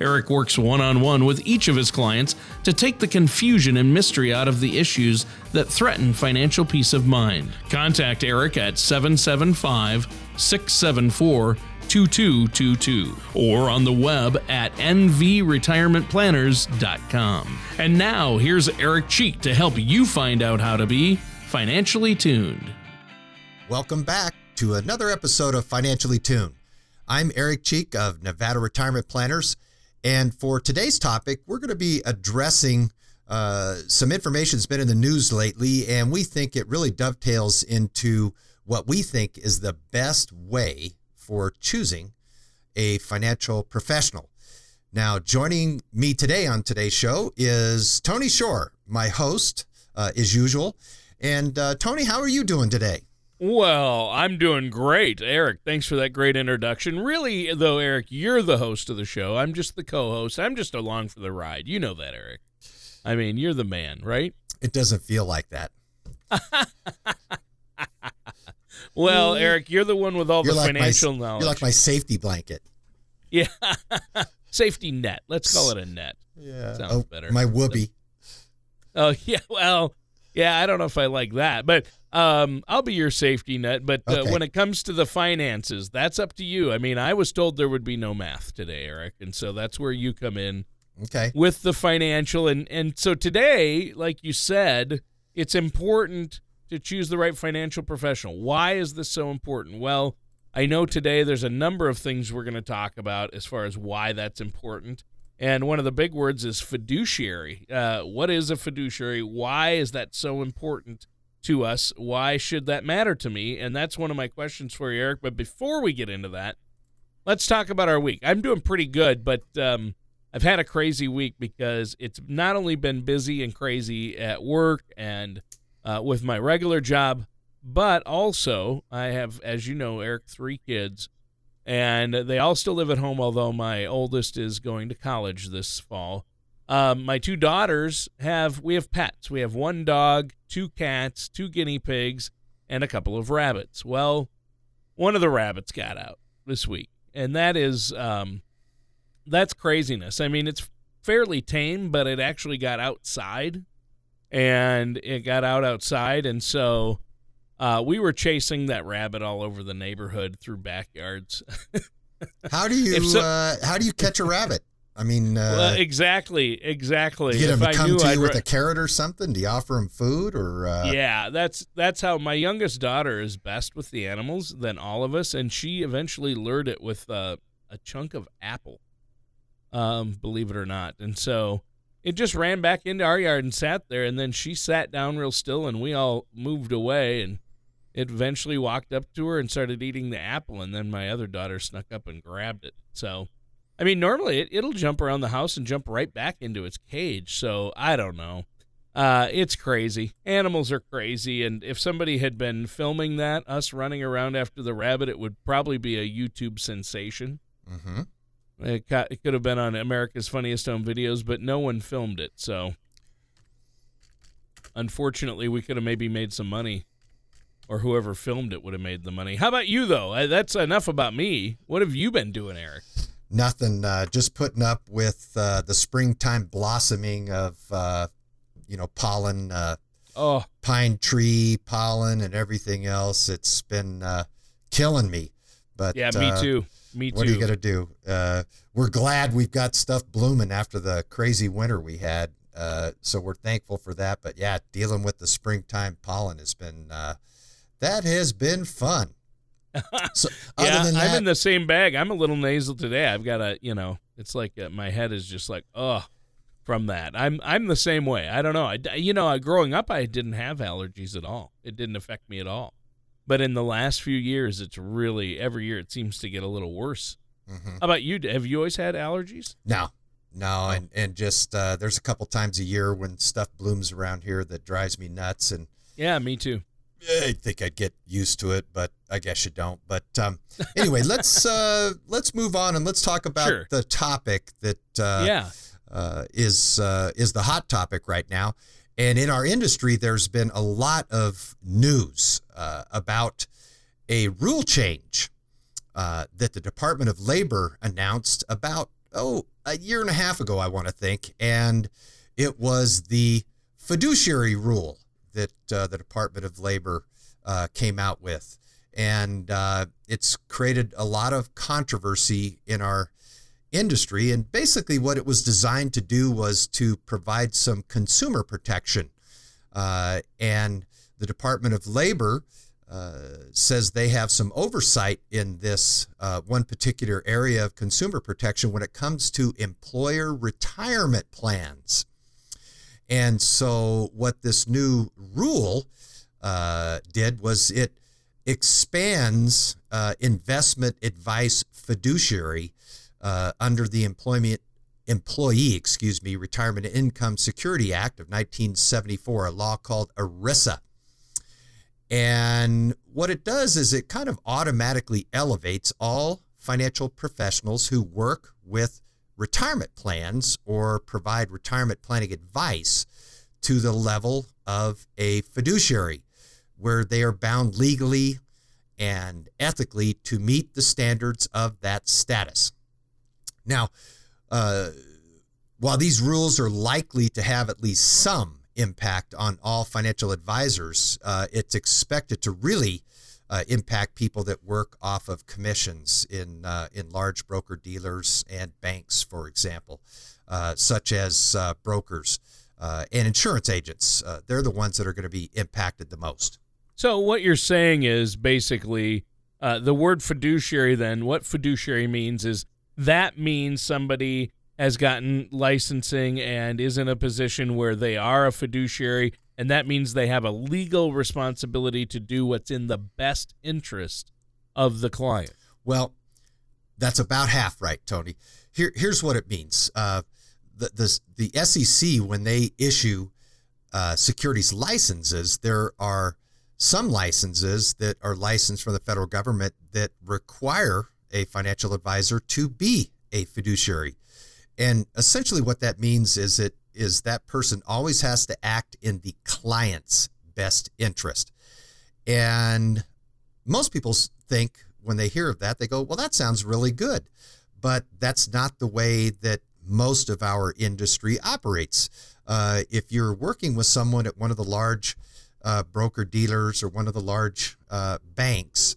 Eric works one on one with each of his clients to take the confusion and mystery out of the issues that threaten financial peace of mind. Contact Eric at 775 674 2222 or on the web at nvretirementplanners.com. And now here's Eric Cheek to help you find out how to be financially tuned. Welcome back to another episode of Financially Tuned. I'm Eric Cheek of Nevada Retirement Planners, and for today's topic, we're going to be addressing uh, some information that's been in the news lately, and we think it really dovetails into what we think is the best way for choosing a financial professional. Now, joining me today on today's show is Tony Shore, my host, uh, as usual. And uh, Tony, how are you doing today? Well, I'm doing great. Eric, thanks for that great introduction. Really, though, Eric, you're the host of the show. I'm just the co host. I'm just along for the ride. You know that, Eric. I mean, you're the man, right? It doesn't feel like that. well, mm. Eric, you're the one with all you're the like financial my, knowledge. You're like my safety blanket. Yeah. Safety net. Let's call it a net. Yeah. Sounds oh, better. My whoopee. Oh, yeah. Well, yeah, I don't know if I like that, but um, I'll be your safety net. But uh, Okay. when it comes to the finances, that's up to you. I mean, I was told there would be no math today, Eric, and so that's where you come in Okay. with the financial. And and so today, like you said, it's important to choose the right financial professional. Why is this so important? Well, I know today there's a number of things we're going to talk about as far as why that's important. And one of the big words is fiduciary. Uh, what is a fiduciary? Why is that so important to us? Why should that matter to me? And that's one of my questions for you, Eric. But before we get into that, let's talk about our week. I'm doing pretty good, but um, I've had a crazy week because it's not only been busy and crazy at work and uh, with my regular job, but also I have, as you know, Eric, three kids, and they all still live at home. Although my oldest is going to college this fall. Um, my two daughters have we have pets. We have one dog, two cats, two guinea pigs, and a couple of rabbits. Well, one of the rabbits got out this week, and that is um, that's craziness. I mean, it's fairly tame, but it actually got outside, and it got out outside, and so uh, we were chasing that rabbit all over the neighborhood through backyards. How do you so- uh, how do you catch a rabbit? I mean, uh, well, exactly, exactly. do you get if him I to come knew, to I'd you with ra- a carrot or something? Do you offer him food or? Uh, yeah, that's that's how my youngest daughter is best with the animals than all of us, and she eventually lured it with uh, a chunk of apple. Um, believe it or not, and so it just ran back into our yard and sat there, and then she sat down real still, and we all moved away, and eventually walked up to her and started eating the apple, and then my other daughter snuck up and grabbed it. So, I mean, normally it, it'll jump around the house and jump right back into its cage. So I don't know. Uh, it's crazy. Animals are crazy, and if somebody had been filming that, us running around after the rabbit, it would probably be a YouTube sensation. hmm It, ca- it could have been on America's Funniest Home Videos, but no one filmed it. So, unfortunately, we could have maybe made some money, or whoever filmed it would have made the money. How about you, though? Uh, That's enough about me. What have you been doing, Eric? Nothing. Uh, just putting up with uh, the springtime blossoming of uh, you know pollen, uh, Oh, pine tree pollen, and everything else. It's been uh, killing me. But yeah, me too. Me too. What are you gonna do? Uh, we're glad we've got stuff blooming after the crazy winter we had. Uh, so we're thankful for that. But yeah, dealing with the springtime pollen has been uh, that has been fun. So other yeah, that, I'm in the same bag. I'm a little nasal today. I've got a, you know, it's like uh, my head is just like, oh, from that. I'm I'm the same way. I don't know. I, you know, growing up, I didn't have allergies at all. It didn't affect me at all. But in the last few years, it's really every year it seems to get a little worse. Mm-hmm. How about you? Have you always had allergies? No, no, and and just uh, there's a couple times a year when stuff blooms around here that drives me nuts, and Yeah, me too. I think I'd get used to it, but I guess you don't. But um, anyway, let's uh, let's move on and let's talk about Sure. the topic that uh, yeah. uh, is uh, is the hot topic right now. And in our industry, there's been a lot of news uh, about a rule change uh, that the Department of Labor announced about oh a year and a half ago, I want to think, and it was the fiduciary rule that uh, the Department of Labor uh, came out with, and uh, it's created a lot of controversy in our industry. And basically, what it was designed to do was to provide some consumer protection. Uh, and the Department of Labor uh, says they have some oversight in this uh, one particular area of consumer protection when it comes to employer retirement plans. And so, what this new rule uh, did was it expands uh, investment advice fiduciary uh, under the employment employee, excuse me, Retirement Income Security Act of 1974, a law called ERISA. And what it does is it kind of automatically elevates all financial professionals who work with retirement plans or provide retirement planning advice to the level of a fiduciary, where they are bound legally and ethically to meet the standards of that status. Now, uh, while these rules are likely to have at least some impact on all financial advisors, uh, it's expected to really uh, impact people that work off of commissions in uh, in large broker dealers and banks, for example, uh, such as uh, brokers uh, and insurance agents. Uh, they're the ones that are going to be impacted the most. So what you're saying is basically the word fiduciary. Then what fiduciary means is that means somebody has gotten licensing and is in a position where they are a fiduciary, and that means they have a legal responsibility to do what's in the best interest of the client. Well, that's about half right, Tony. Here, here's what it means. Uh, the, the, the SEC, when they issue uh, securities licenses, there are some licenses that are licensed from the federal government that require a financial advisor to be a fiduciary. And essentially, what that means is it is that person always has to act in the client's best interest. And most people think when they hear of that, they go, well, that sounds really good. But that's not the way that most of our industry operates. Uh, if you're working with someone at one of the large uh, broker dealers or one of the large uh, banks,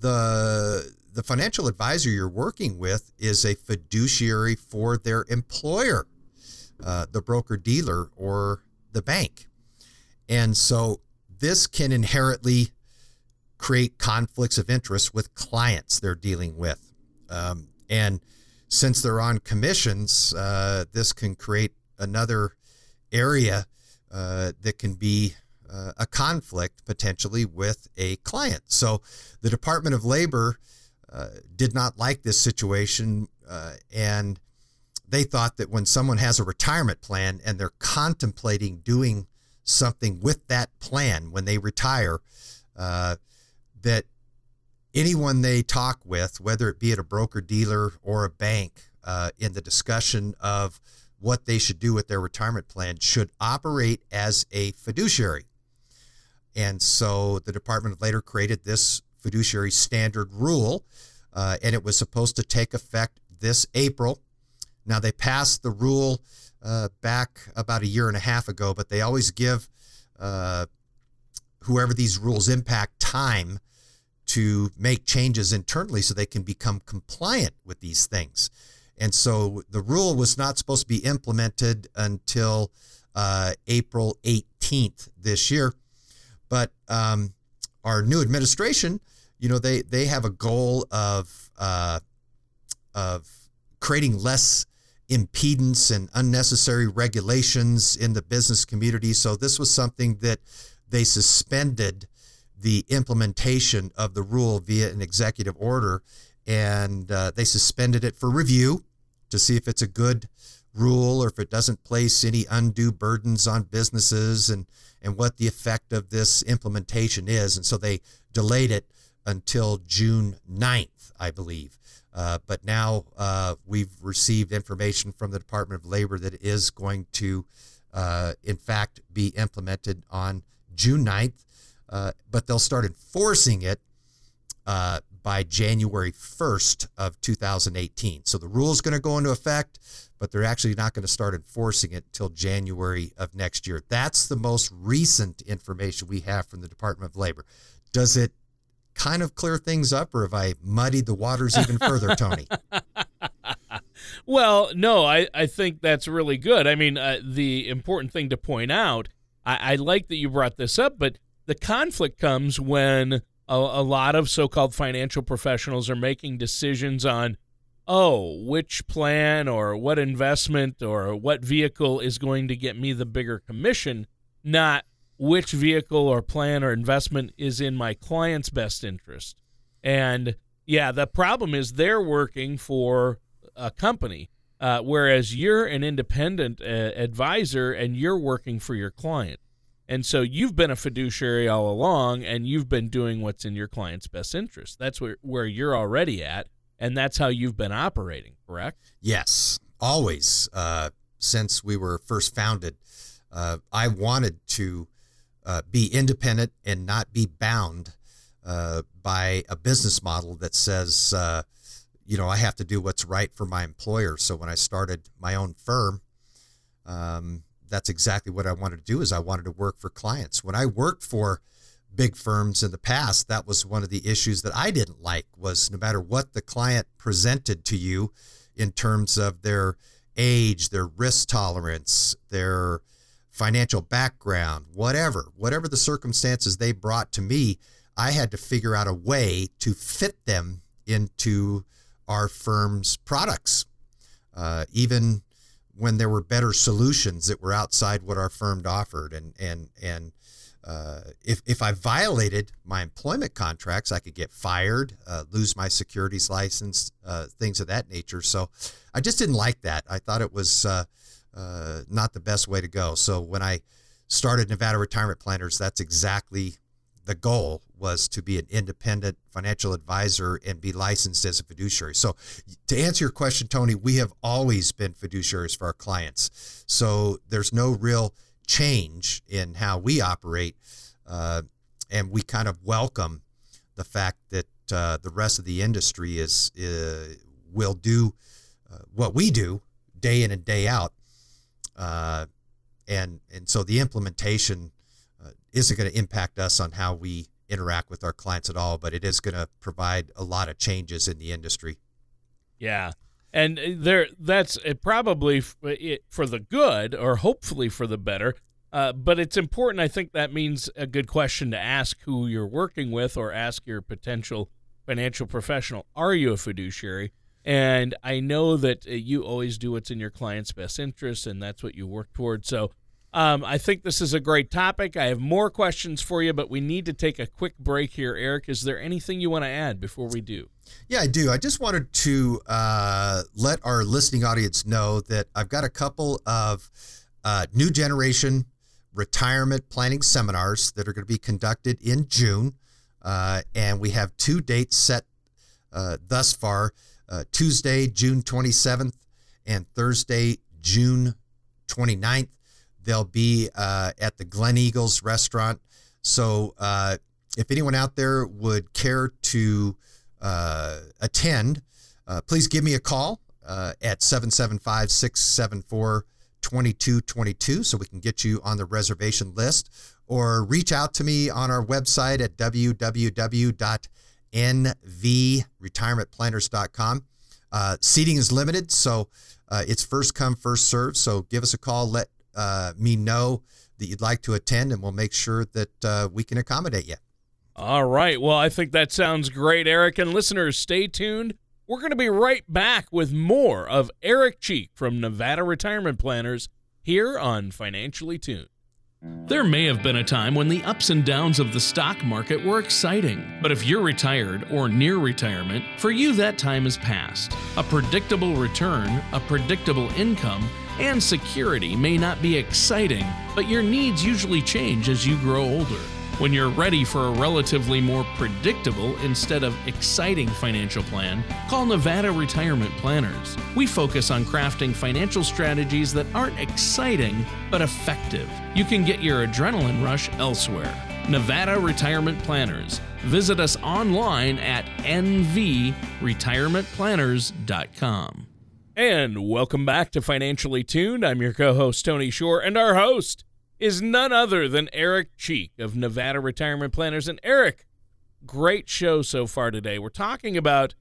the the financial advisor you're working with is a fiduciary for their employer, uh, the broker dealer or the bank. And so this can inherently create conflicts of interest with clients they're dealing with. Um, and since they're on commissions, uh, this can create another area uh, that can be uh, a conflict potentially with a client. So the Department of Labor uh, did not like this situation, uh, and they thought that when someone has a retirement plan and they're contemplating doing something with that plan when they retire, uh, that anyone they talk with, whether it be at a broker dealer or a bank, uh, in the discussion of what they should do with their retirement plan, should operate as a fiduciary. And so the department later created this fiduciary standard rule, uh, and it was supposed to take effect this April. Now, they passed the rule uh, back about a year and a half ago, but they always give uh, whoever these rules impact time to make changes internally so they can become compliant with these things. And so the rule was not supposed to be implemented until uh, April 18th this year. But um, our new administration, you know, they they have a goal of uh, of creating less impedance and unnecessary regulations in the business community. So this was something that they suspended the implementation of the rule via an executive order, and uh, they suspended it for review to see if it's a good rule or if it doesn't place any undue burdens on businesses and and what the effect of this implementation is. And so they delayed it until June 9th, I believe. Uh, but now uh, we've received information from the Department of Labor that is going to, uh, in fact, be implemented on June 9th. Uh, but they'll start enforcing it uh, by January 1st of 2018. So the rule is going to go into effect, but they're actually not going to start enforcing it until January of next year. That's the most recent information we have from the Department of Labor. Does it kind of clear things up, or have I muddied the waters even further, Tony? well, no, I, I think that's really good. I mean, uh, the important thing to point out, I, I like that you brought this up, but the conflict comes when a, a lot of so called financial professionals are making decisions on, oh, which plan or what investment or what vehicle is going to get me the bigger commission, not which vehicle or plan or investment is in my client's best interest. And yeah, the problem is they're working for a company, uh, whereas you're an independent uh, advisor and you're working for your client. And so you've been a fiduciary all along and you've been doing what's in your client's best interest. That's where, where you're already at. And that's how you've been operating, correct? Yes, always. Uh, since we were first founded, uh, I wanted to uh, be independent and not be bound uh, by a business model that says, uh, you know, I have to do what's right for my employer. So when I started my own firm, um, that's exactly what I wanted to do. Is I wanted to work for clients. When I worked for big firms in the past, that was one of the issues that I didn't like. Was no matter what the client presented to you in terms of their age, their risk tolerance, their financial background, whatever, whatever the circumstances they brought to me, I had to figure out a way to fit them into our firm's products. Uh, even when there were better solutions that were outside what our firm offered, and and and uh, if if I violated my employment contracts, I could get fired, uh, lose my securities license, uh, things of that nature. So I just didn't like that. I thought it was uh, not the best way to go. So when I started Nevada Retirement Planners, that's exactly the goal was to be an independent financial advisor and be licensed as a fiduciary. So to answer your question, Tony, we have always been fiduciaries for our clients. So there's no real change in how we operate. Uh, and we kind of welcome the fact that uh, the rest of the industry is uh, will do uh, what we do day in and day out uh, and and so the implementation uh, isn't going to impact us on how we interact with our clients at all, but it is going to provide a lot of changes in the industry. Yeah. And uh, there, that's probably for the good, or hopefully for the better. Uh, but it's important. I think that means a good question to ask who you're working with, or ask your potential financial professional: Are you a fiduciary? And I know that uh, you always do what's in your client's best interest, and that's what you work towards. So um, I think this is a great topic. I have more questions for you, but we need to take a quick break here. Eric, is there anything you want to add before we do? Yeah, I do. I just wanted to uh, let our listening audience know that I've got a couple of uh, new generation retirement planning seminars that are going to be conducted in June. Uh, and we have two dates set uh, thus far uh, Tuesday, June 27th, and Thursday, June 29th. They'll be uh, at the Glen Eagles restaurant. So uh, if anyone out there would care to uh, attend, uh, please give me a call uh, at 775 674 2222 so we can get you on the reservation list or reach out to me on our website at www nvretirementplanners.com. Uh, seating is limited, so uh, it's first come, first served. So give us a call. Let uh, me know that you'd like to attend, and we'll make sure that uh, we can accommodate you. All right. Well, I think that sounds great, Eric. And listeners, stay tuned We're going to be right back with more of Eric Cheek from Nevada Retirement Planners here on Financially Tuned. There may have been a time when the ups and downs of the stock market were exciting, but if you're retired or near retirement, for you that time is past. A predictable return, a predictable income, and security may not be exciting, but your needs usually change as you grow older. When you're ready for a relatively more predictable instead of exciting financial plan, call Nevada Retirement Planners. We focus on crafting financial strategies that aren't exciting but effective. You can get your adrenaline rush elsewhere. Nevada Retirement Planners. Visit us online at nvretirementplanners.com. And welcome back to Financially Tuned. I'm your co host, Tony Shore, and our host, is none other than Eric Cheek of Nevada Retirement Planners. And Eric, great show so far today. We're talking about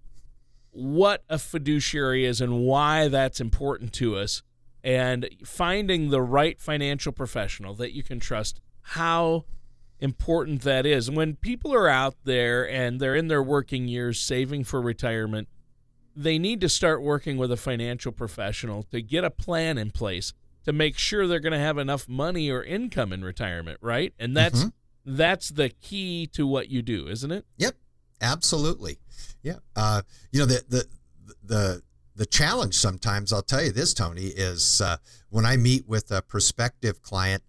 what a fiduciary is and why that's important to us, and finding the right financial professional that you can trust, how important that is. When people are out there and they're in their working years saving for retirement, they need to start working with a financial professional to get a plan in place to make sure they're going to have enough money or income in retirement, right? And that's mm-hmm. that's the key to what you do, isn't it? Yep, absolutely. Yeah, uh, you know the the the the challenge sometimes I'll tell you this, Tony, is uh, when I meet with a prospective client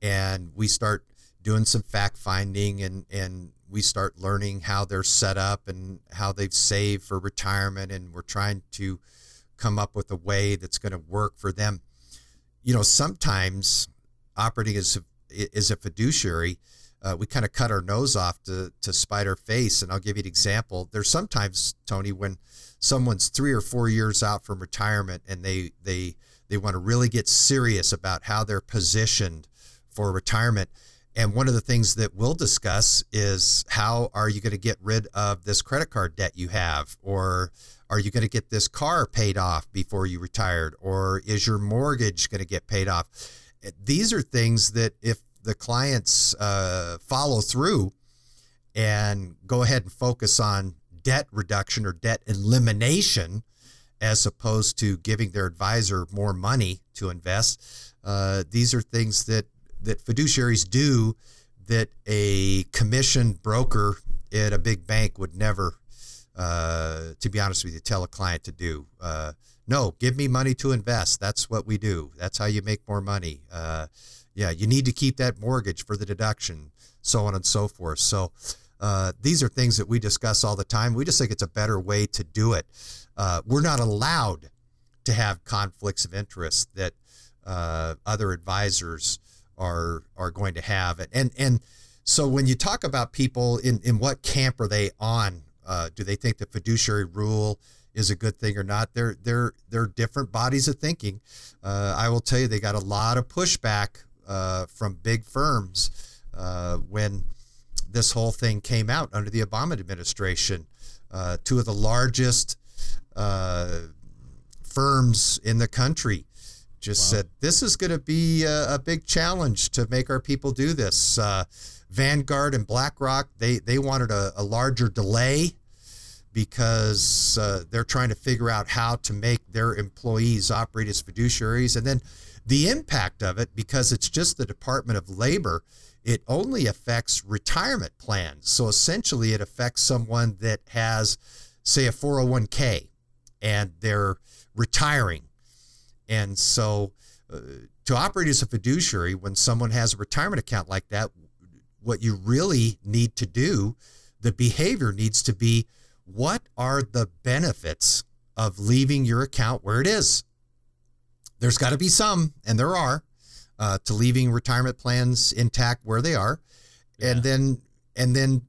and we start doing some fact finding and and we start learning how they're set up and how they've saved for retirement and we're trying to come up with a way that's going to work for them you know, sometimes operating as a, as a fiduciary, uh, we kind of cut our nose off to, to spite our face. And I'll give you an example. There's sometimes, Tony, when someone's three or four years out from retirement and they, they, they want to really get serious about how they're positioned for retirement. And one of the things that we'll discuss is how are you going to get rid of this credit card debt you have? Or are you going to get this car paid off before you retired? Or is your mortgage going to get paid off? These are things that if the clients uh, follow through and go ahead and focus on debt reduction or debt elimination, as opposed to giving their advisor more money to invest, uh, these are things that that fiduciaries do that a commissioned broker at a big bank would never uh, to be honest with you, tell a client to do. Uh, no, give me money to invest. That's what we do. That's how you make more money. Uh, yeah, you need to keep that mortgage for the deduction, so on and so forth. So uh, these are things that we discuss all the time. We just think it's a better way to do it. Uh, we're not allowed to have conflicts of interest that uh, other advisors are are going to have, and and so when you talk about people in in what camp are they on uh, do they think the fiduciary rule is a good thing or not? They're they're they're different bodies of thinking. Uh, I will tell you, they got a lot of pushback uh, from big firms uh, when this whole thing came out under the Obama administration. Uh, two of the largest uh, firms in the country just wow. said this is going to be a, a, big challenge to make our people do this. Uh, Vanguard and BlackRock, they they wanted a, a larger delay because uh, they're trying to figure out how to make their employees operate as fiduciaries, and then the impact of it because it's just the Department of Labor. It only affects retirement plans. So essentially, it affects someone that has, say, a 401k and they're retiring. And so, uh, to operate as a fiduciary, when someone has a retirement account like that, what you really need to do, the behavior needs to be what are the benefits of leaving your account where it is? There's got to be some, and there are, uh, to leaving retirement plans intact where they are, yeah. and then and then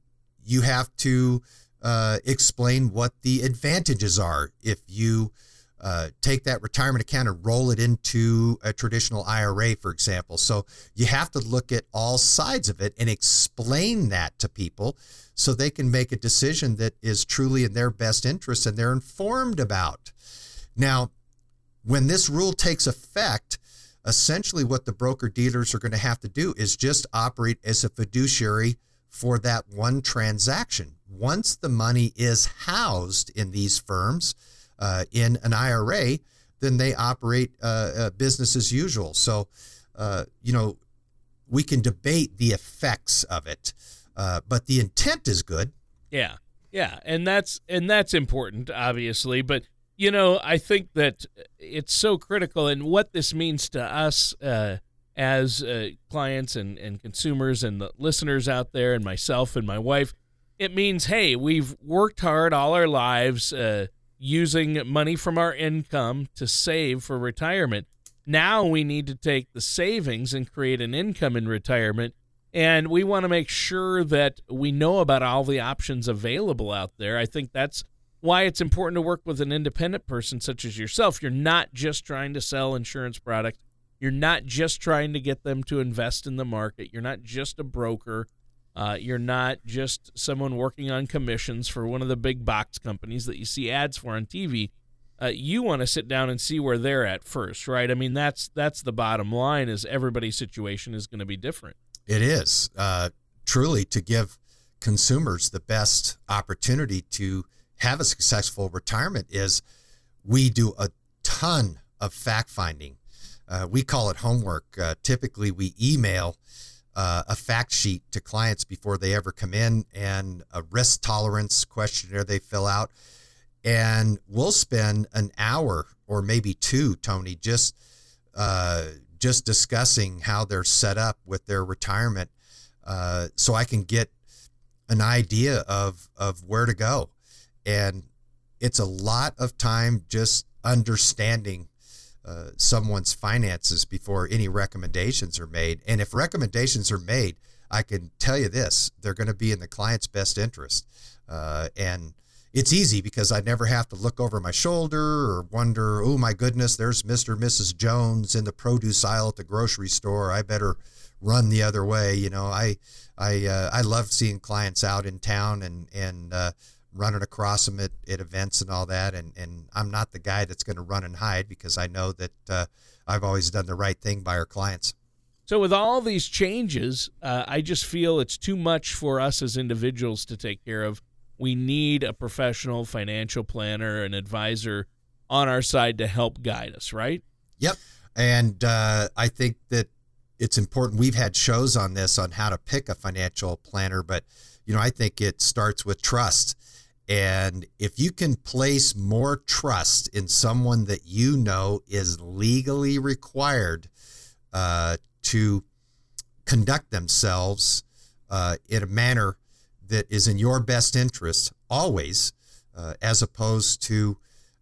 you have to uh, explain what the advantages are if you uh, take that retirement account and roll it into a traditional IRA, for example. So you have to look at all sides of it and explain that to people so they can make a decision that is truly in their best interest and they're informed about. Now, when this rule takes effect, essentially what the broker dealers are going to have to do is just operate as a fiduciary for that one transaction once the money is housed in these firms uh, in an IRA, then they operate uh, uh, business as usual. So, uh, you know, we can debate the effects of it, uh, but the intent is good. Yeah, yeah, and that's and that's important, obviously. But you know, I think that it's so critical, and what this means to us uh, as uh, clients and and consumers and the listeners out there, and myself and my wife, it means, hey, we've worked hard all our lives uh, using money from our income to save for retirement. Now we need to take the savings and create an income in retirement. And we want to make sure that we know about all the options available out there. I think that's why it's important to work with an independent person such as yourself. You're not just trying to sell insurance products, you're not just trying to get them to invest in the market, you're not just a broker. Uh, you're not just someone working on commissions for one of the big box companies that you see ads for on TV uh, you want to sit down and see where they're at first, right? I mean, that's that's the bottom line. Is everybody's situation is going to be different. It is uh, truly to give consumers the best opportunity to have a successful retirement. Is we do a ton of fact finding. Uh, we call it homework. Uh, typically, we email. Uh, a fact sheet to clients before they ever come in and a risk tolerance questionnaire they fill out. And we'll spend an hour or maybe two, Tony, just uh, just discussing how they're set up with their retirement, uh, so I can get an idea of of where to go, and it's a lot of time just understanding uh, someone's finances before any recommendations are made. And if recommendations are made, I can tell you this: they're going to be in the client's best interest, uh, and it's easy because I never have to look over my shoulder or wonder, oh my goodness, there's Mr. and Mrs. Jones in the produce aisle at the grocery store. I better run the other way. You know, I I uh, I love seeing clients out in town and and uh, running across them at, at events and all that. And and I'm not the guy that's going to run and hide because I know that uh, I've always done the right thing by our clients. So, with all these changes, uh, I just feel it's too much for us as individuals to take care of we need a professional financial planner, an advisor on our side to help guide us, right? Yep. And uh, I think that it's important. We've had shows on this on how to pick a financial planner, but you know, I think it starts with trust. And if you can place more trust in someone that you know is legally required uh, to conduct themselves uh, in a manner that is in your best interest always, uh, as opposed to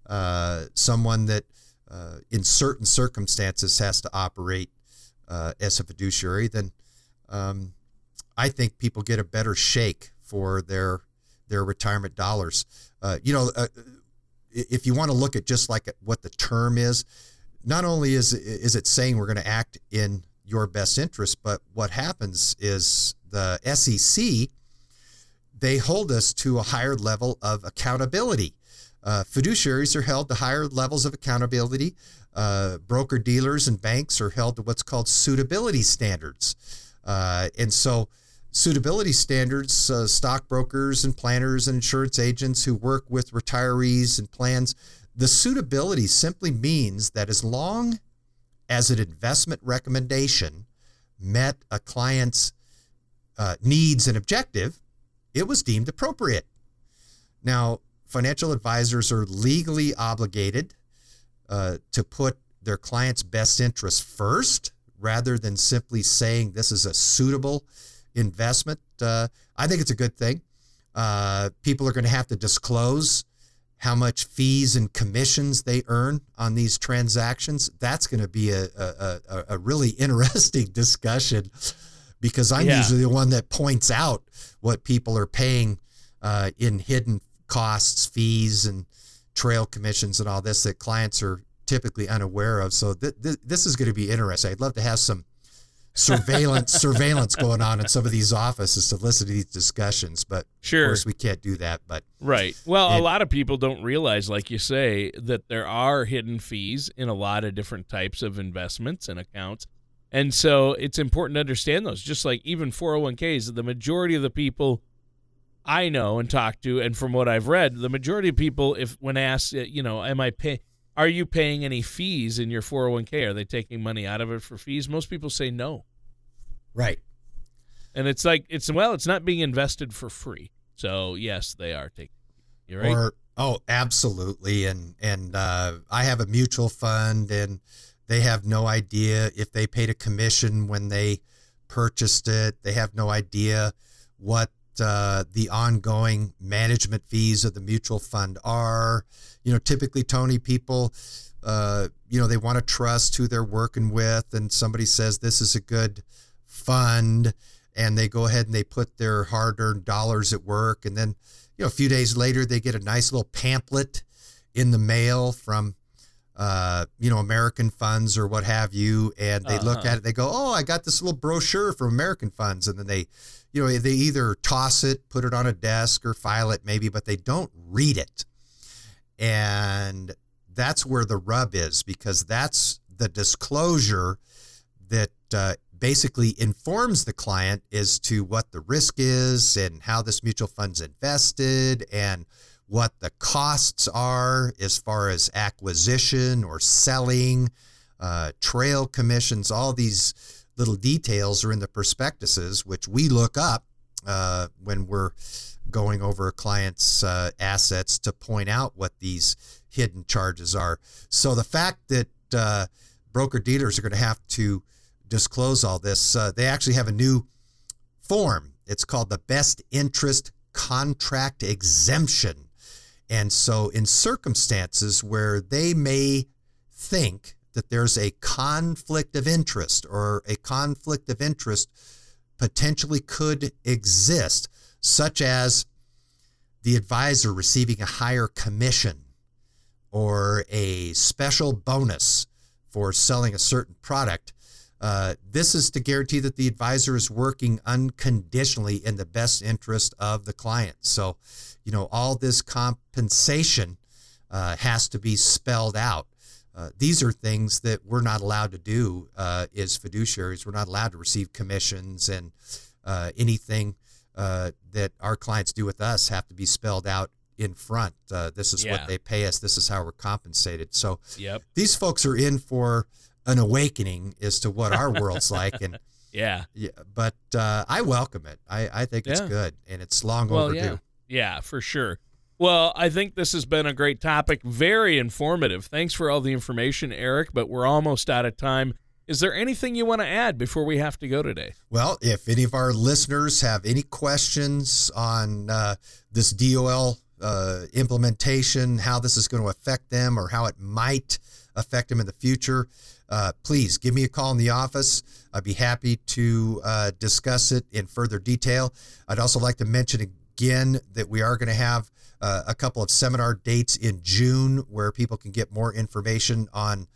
uh, someone that uh, in certain circumstances has to operate uh, as a fiduciary, then um, I think people get a better shake for their their retirement dollars. Uh, you know, uh, if you want to look at just like what the term is, not only is is it saying we're going to act in your best interest, but what happens is the SEC they hold us to a higher level of accountability. Uh, fiduciaries are held to higher levels of accountability. Uh, broker dealers and banks are held to what's called suitability standards. Uh, and so, suitability standards, uh, stockbrokers and planners and insurance agents who work with retirees and plans, the suitability simply means that as long as an investment recommendation met a client's uh, needs and objective, it was deemed appropriate. Now, financial advisors are legally obligated uh, to put their client's best interest first rather than simply saying this is a suitable investment. Uh, I think it's a good thing. Uh, people are going to have to disclose how much fees and commissions they earn on these transactions. That's going to be a, a, a, a really interesting discussion because I'm yeah. usually the one that points out what people are paying uh, in hidden costs, fees, and trail commissions and all this that clients are typically unaware of. So th- th- this is going to be interesting. I'd love to have some surveillance surveillance going on in some of these offices to listen to these discussions but sure. of course we can't do that but right. Well it, a lot of people don't realize like you say that there are hidden fees in a lot of different types of investments and accounts. And so it's important to understand those. Just like even 401ks, the majority of the people I know and talk to, and from what I've read, the majority of people, if when asked, you know, am I pay, are you paying any fees in your 401k? Are they taking money out of it for fees? Most people say no. Right. And it's like it's well, it's not being invested for free. So yes, they are taking. You're right. Or oh, absolutely. And and uh, I have a mutual fund, and they have no idea if they paid a commission when they purchased it. They have no idea what uh, the ongoing management fees of the mutual fund are. You know, typically, Tony, people, uh, you know, they want to trust who they're working with, and somebody says this is a good fund, and they go ahead and they put their hard-earned dollars at work, and then, you know, a few days later, they get a nice little pamphlet in the mail from uh, you know, American funds or what have you, and they uh-huh. look at it, they go, "Oh, I got this little brochure from American funds," and then they, you know, they either toss it, put it on a desk, or file it maybe, but they don't read it, and that's where the rub is because that's the disclosure that uh, basically informs the client as to what the risk is and how this mutual fund's invested and what the costs are as far as acquisition or selling, uh, trail commissions, all these little details are in the prospectuses, which we look up uh, when we're going over a client's uh, assets to point out what these hidden charges are. So the fact that uh, broker dealers are going to have to disclose all this, uh, they actually have a new form. It's called the best interest contract exemption. And so, in circumstances where they may think that there's a conflict of interest or a conflict of interest potentially could exist, such as the advisor receiving a higher commission or a special bonus for selling a certain product, uh, this is to guarantee that the advisor is working unconditionally in the best interest of the client. So, you know, all this compensation uh, has to be spelled out. Uh, these are things that we're not allowed to do uh, as fiduciaries. We're not allowed to receive commissions and uh, anything that our clients do with us have to be spelled out in front. this is yeah. what they pay us. This is how we're compensated. So, yep. these folks are in for an awakening as to what our world's like and yeah yeah but uh, i welcome it i, I think it's good and it's long well, overdue yeah. yeah for sure well i think this has been a great topic very informative thanks for all the information eric but we're almost out of time is there anything you want to add before we have to go today? Well, if any of our listeners have any questions on uh, this DOL uh, implementation, how this is going to affect them, or how it might affect them in the future, uh, please give me a call in the office. I'd be happy to uh, discuss it in further detail. I'd also like to mention again that we are going to have uh, a couple of seminar dates in June where people can get more information on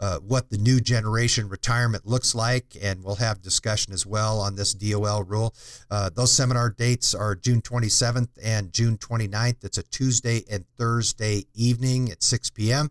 uh, what the new generation retirement looks like, and we'll have discussion as well on this DOL rule. Uh, those seminar dates are June 27th and June 29th. It's a Tuesday and Thursday evening at 6 p.m.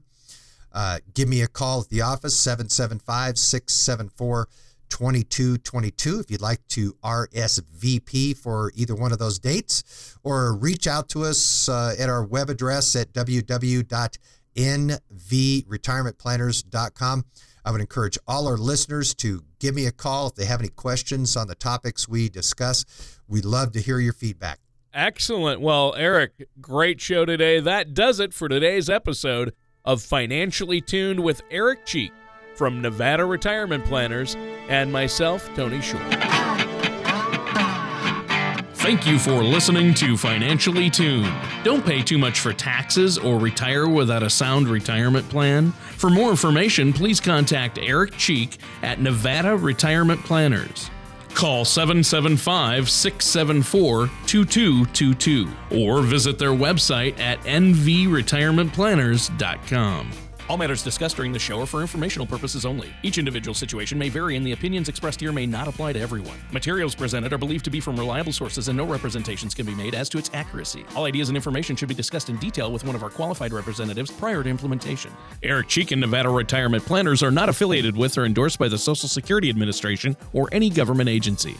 Uh, give me a call at the office, 775 674 2222 if you'd like to RSVP for either one of those dates, or reach out to us uh, at our web address at www.nvretirementplanners.com. I would encourage all our listeners to give me a call if they have any questions on the topics we discuss. We'd love to hear your feedback. Excellent. Well, Eric, great show today. That does it for today's episode of Financially Tuned with Eric Cheek from Nevada Retirement Planners and myself, Tony Shore. Thank you for listening to Financially Tuned. Don't pay too much for taxes or retire without a sound retirement plan. For more information, please contact Eric Cheek at Nevada Retirement Planners. Call 775 674 2222 or visit their website at nvretirementplanners.com. All matters discussed during the show are for informational purposes only. Each individual situation may vary, and the opinions expressed here may not apply to everyone. Materials presented are believed to be from reliable sources, and no representations can be made as to its accuracy. All ideas and information should be discussed in detail with one of our qualified representatives prior to implementation. Eric Cheek and Nevada Retirement Planners are not affiliated with or endorsed by the Social Security Administration or any government agency.